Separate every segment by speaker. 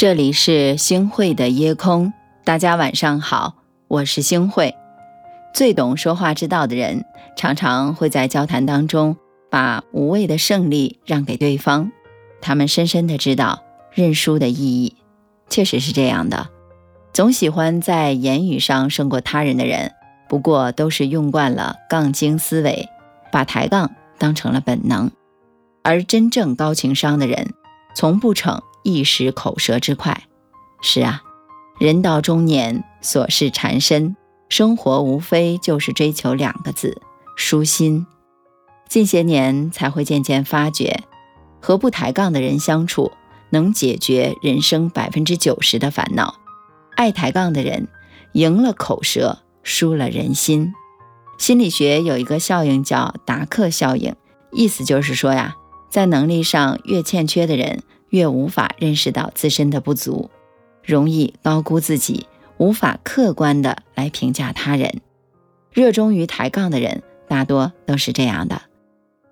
Speaker 1: 这里是星汇的夜空，大家晚上好，我是星汇。最懂说话之道的人，常常会在交谈当中把无谓的胜利让给对方。他们深深的知道认输的意义，确实是这样的。总喜欢在言语上胜过他人的人，不过都是用惯了杠精思维，把抬杠当成了本能。而真正高情商的人，从不逞。一时口舌之快，是啊，人到中年，琐事缠身，生活无非就是追求两个字：舒心。近些年才会渐渐发觉，和不抬杠的人相处，能解决人生百分之九十的烦恼。爱抬杠的人，赢了口舌，输了人心。心理学有一个效应叫达克效应，意思就是说呀，在能力上越欠缺的人。越无法认识到自身的不足，容易高估自己，无法客观的来评价他人。热衷于抬杠的人，大多都是这样的。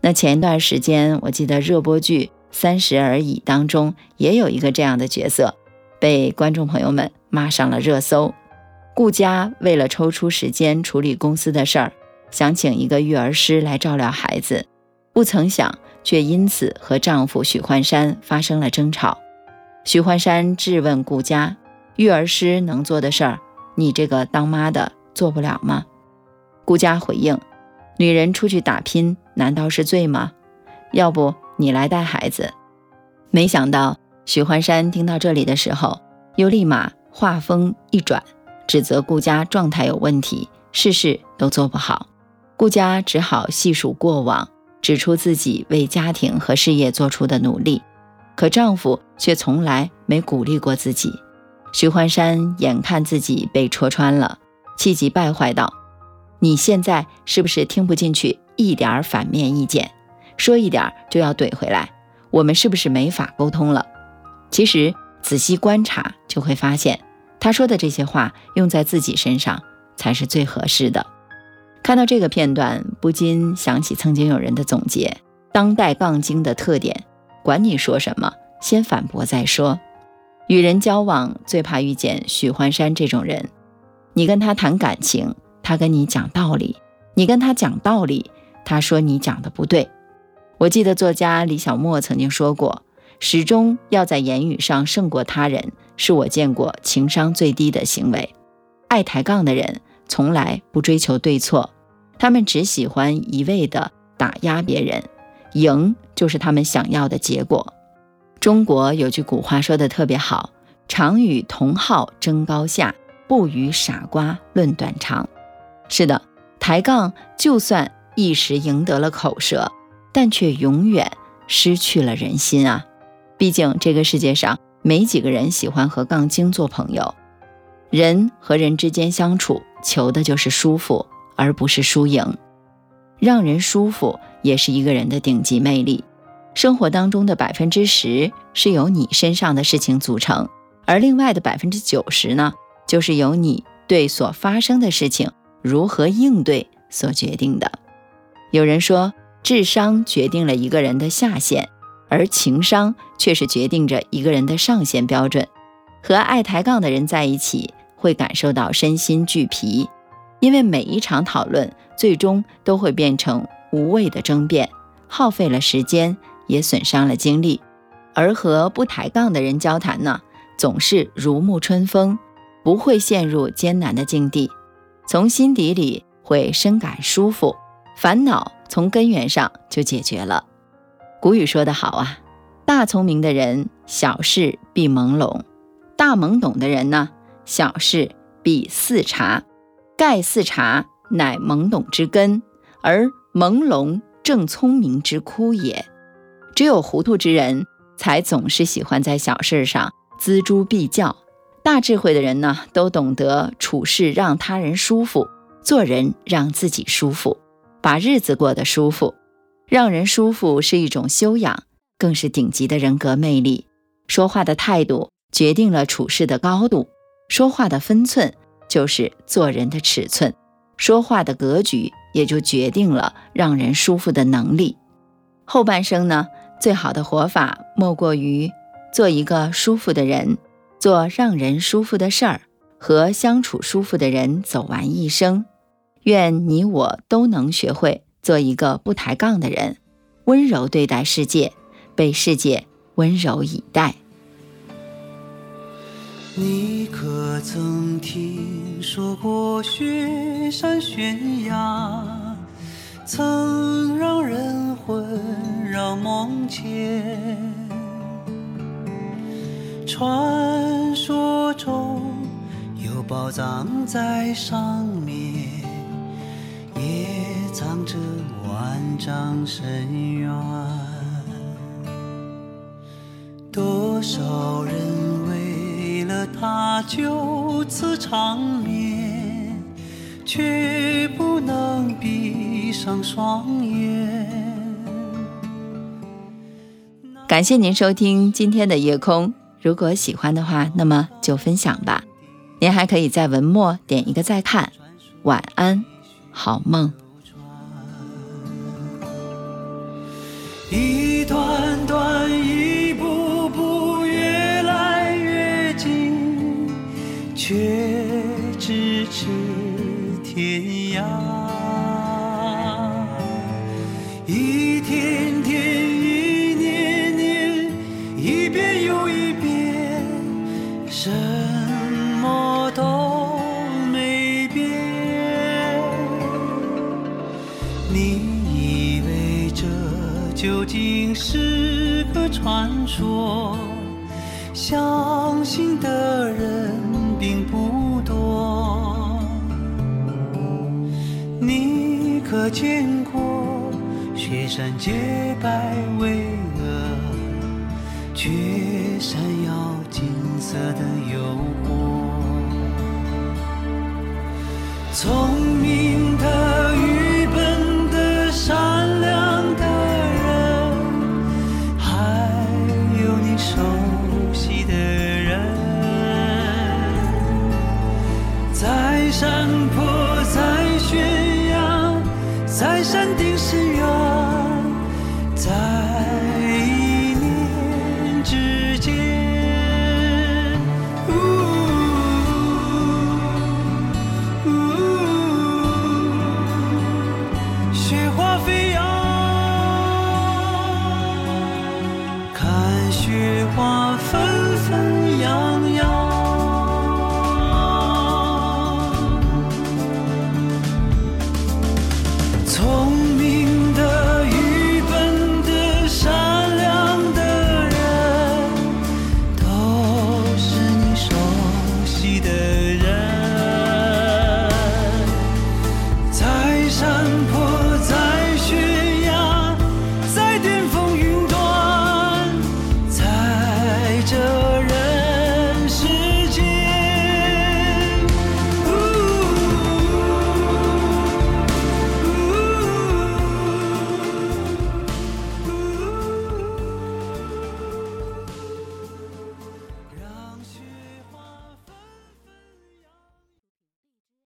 Speaker 1: 那前一段时间，我记得热播剧《三十而已》当中也有一个这样的角色，被观众朋友们骂上了热搜。顾佳为了抽出时间处理公司的事儿，想请一个育儿师来照料孩子，不曾想。却因此和丈夫许幻山发生了争吵。许幻山质问顾佳：“育儿师能做的事儿，你这个当妈的做不了吗？”顾佳回应：“女人出去打拼，难道是罪吗？要不你来带孩子？”没想到许幻山听到这里的时候，又立马话锋一转，指责顾佳状态有问题，事事都做不好。顾佳只好细数过往。指出自己为家庭和事业做出的努力，可丈夫却从来没鼓励过自己。徐焕山眼看自己被戳穿了，气急败坏道：“你现在是不是听不进去一点反面意见？说一点就要怼回来？我们是不是没法沟通了？”其实仔细观察就会发现，他说的这些话用在自己身上才是最合适的。看到这个片段，不禁想起曾经有人的总结：当代杠精的特点，管你说什么，先反驳再说。与人交往最怕遇见许幻山这种人。你跟他谈感情，他跟你讲道理；你跟他讲道理，他说你讲的不对。我记得作家李小沫曾经说过：“始终要在言语上胜过他人，是我见过情商最低的行为。”爱抬杠的人，从来不追求对错。他们只喜欢一味的打压别人，赢就是他们想要的结果。中国有句古话说的特别好：“常与同好争高下，不与傻瓜论短长。”是的，抬杠就算一时赢得了口舌，但却永远失去了人心啊！毕竟这个世界上没几个人喜欢和杠精做朋友。人和人之间相处，求的就是舒服。而不是输赢，让人舒服也是一个人的顶级魅力。生活当中的百分之十是由你身上的事情组成，而另外的百分之九十呢，就是由你对所发生的事情如何应对所决定的。有人说，智商决定了一个人的下限，而情商却是决定着一个人的上限标准。和爱抬杠的人在一起，会感受到身心俱疲。因为每一场讨论最终都会变成无谓的争辩，耗费了时间，也损伤了精力。而和不抬杠的人交谈呢，总是如沐春风，不会陷入艰难的境地，从心底里会深感舒服，烦恼从根源上就解决了。古语说得好啊，大聪明的人小事必朦胧，大懵懂的人呢，小事必似察。盖似察，乃懵懂之根，而朦胧正聪明之枯也。只有糊涂之人，才总是喜欢在小事上锱铢必较。大智慧的人呢，都懂得处事让他人舒服，做人让自己舒服，把日子过得舒服。让人舒服是一种修养，更是顶级的人格魅力。说话的态度决定了处事的高度，说话的分寸。就是做人的尺寸，说话的格局也就决定了让人舒服的能力。后半生呢，最好的活法莫过于做一个舒服的人，做让人舒服的事儿，和相处舒服的人走完一生。愿你我都能学会做一个不抬杠的人，温柔对待世界，被世界温柔以待。
Speaker 2: 你可曾听说过雪山悬崖，曾让人魂绕梦牵？传说中有宝藏在上面，也藏着万丈深渊。多少人为了它就此长眠，却不能闭上双眼。
Speaker 1: 感谢您收听今天的夜空。如果喜欢的话，那么就分享吧。您还可以在文末点一个再看。晚安，好梦。
Speaker 2: 一段段，是个传说？相信的人并不多。你可见过雪山洁白巍峨，却闪耀金色的诱惑？聪明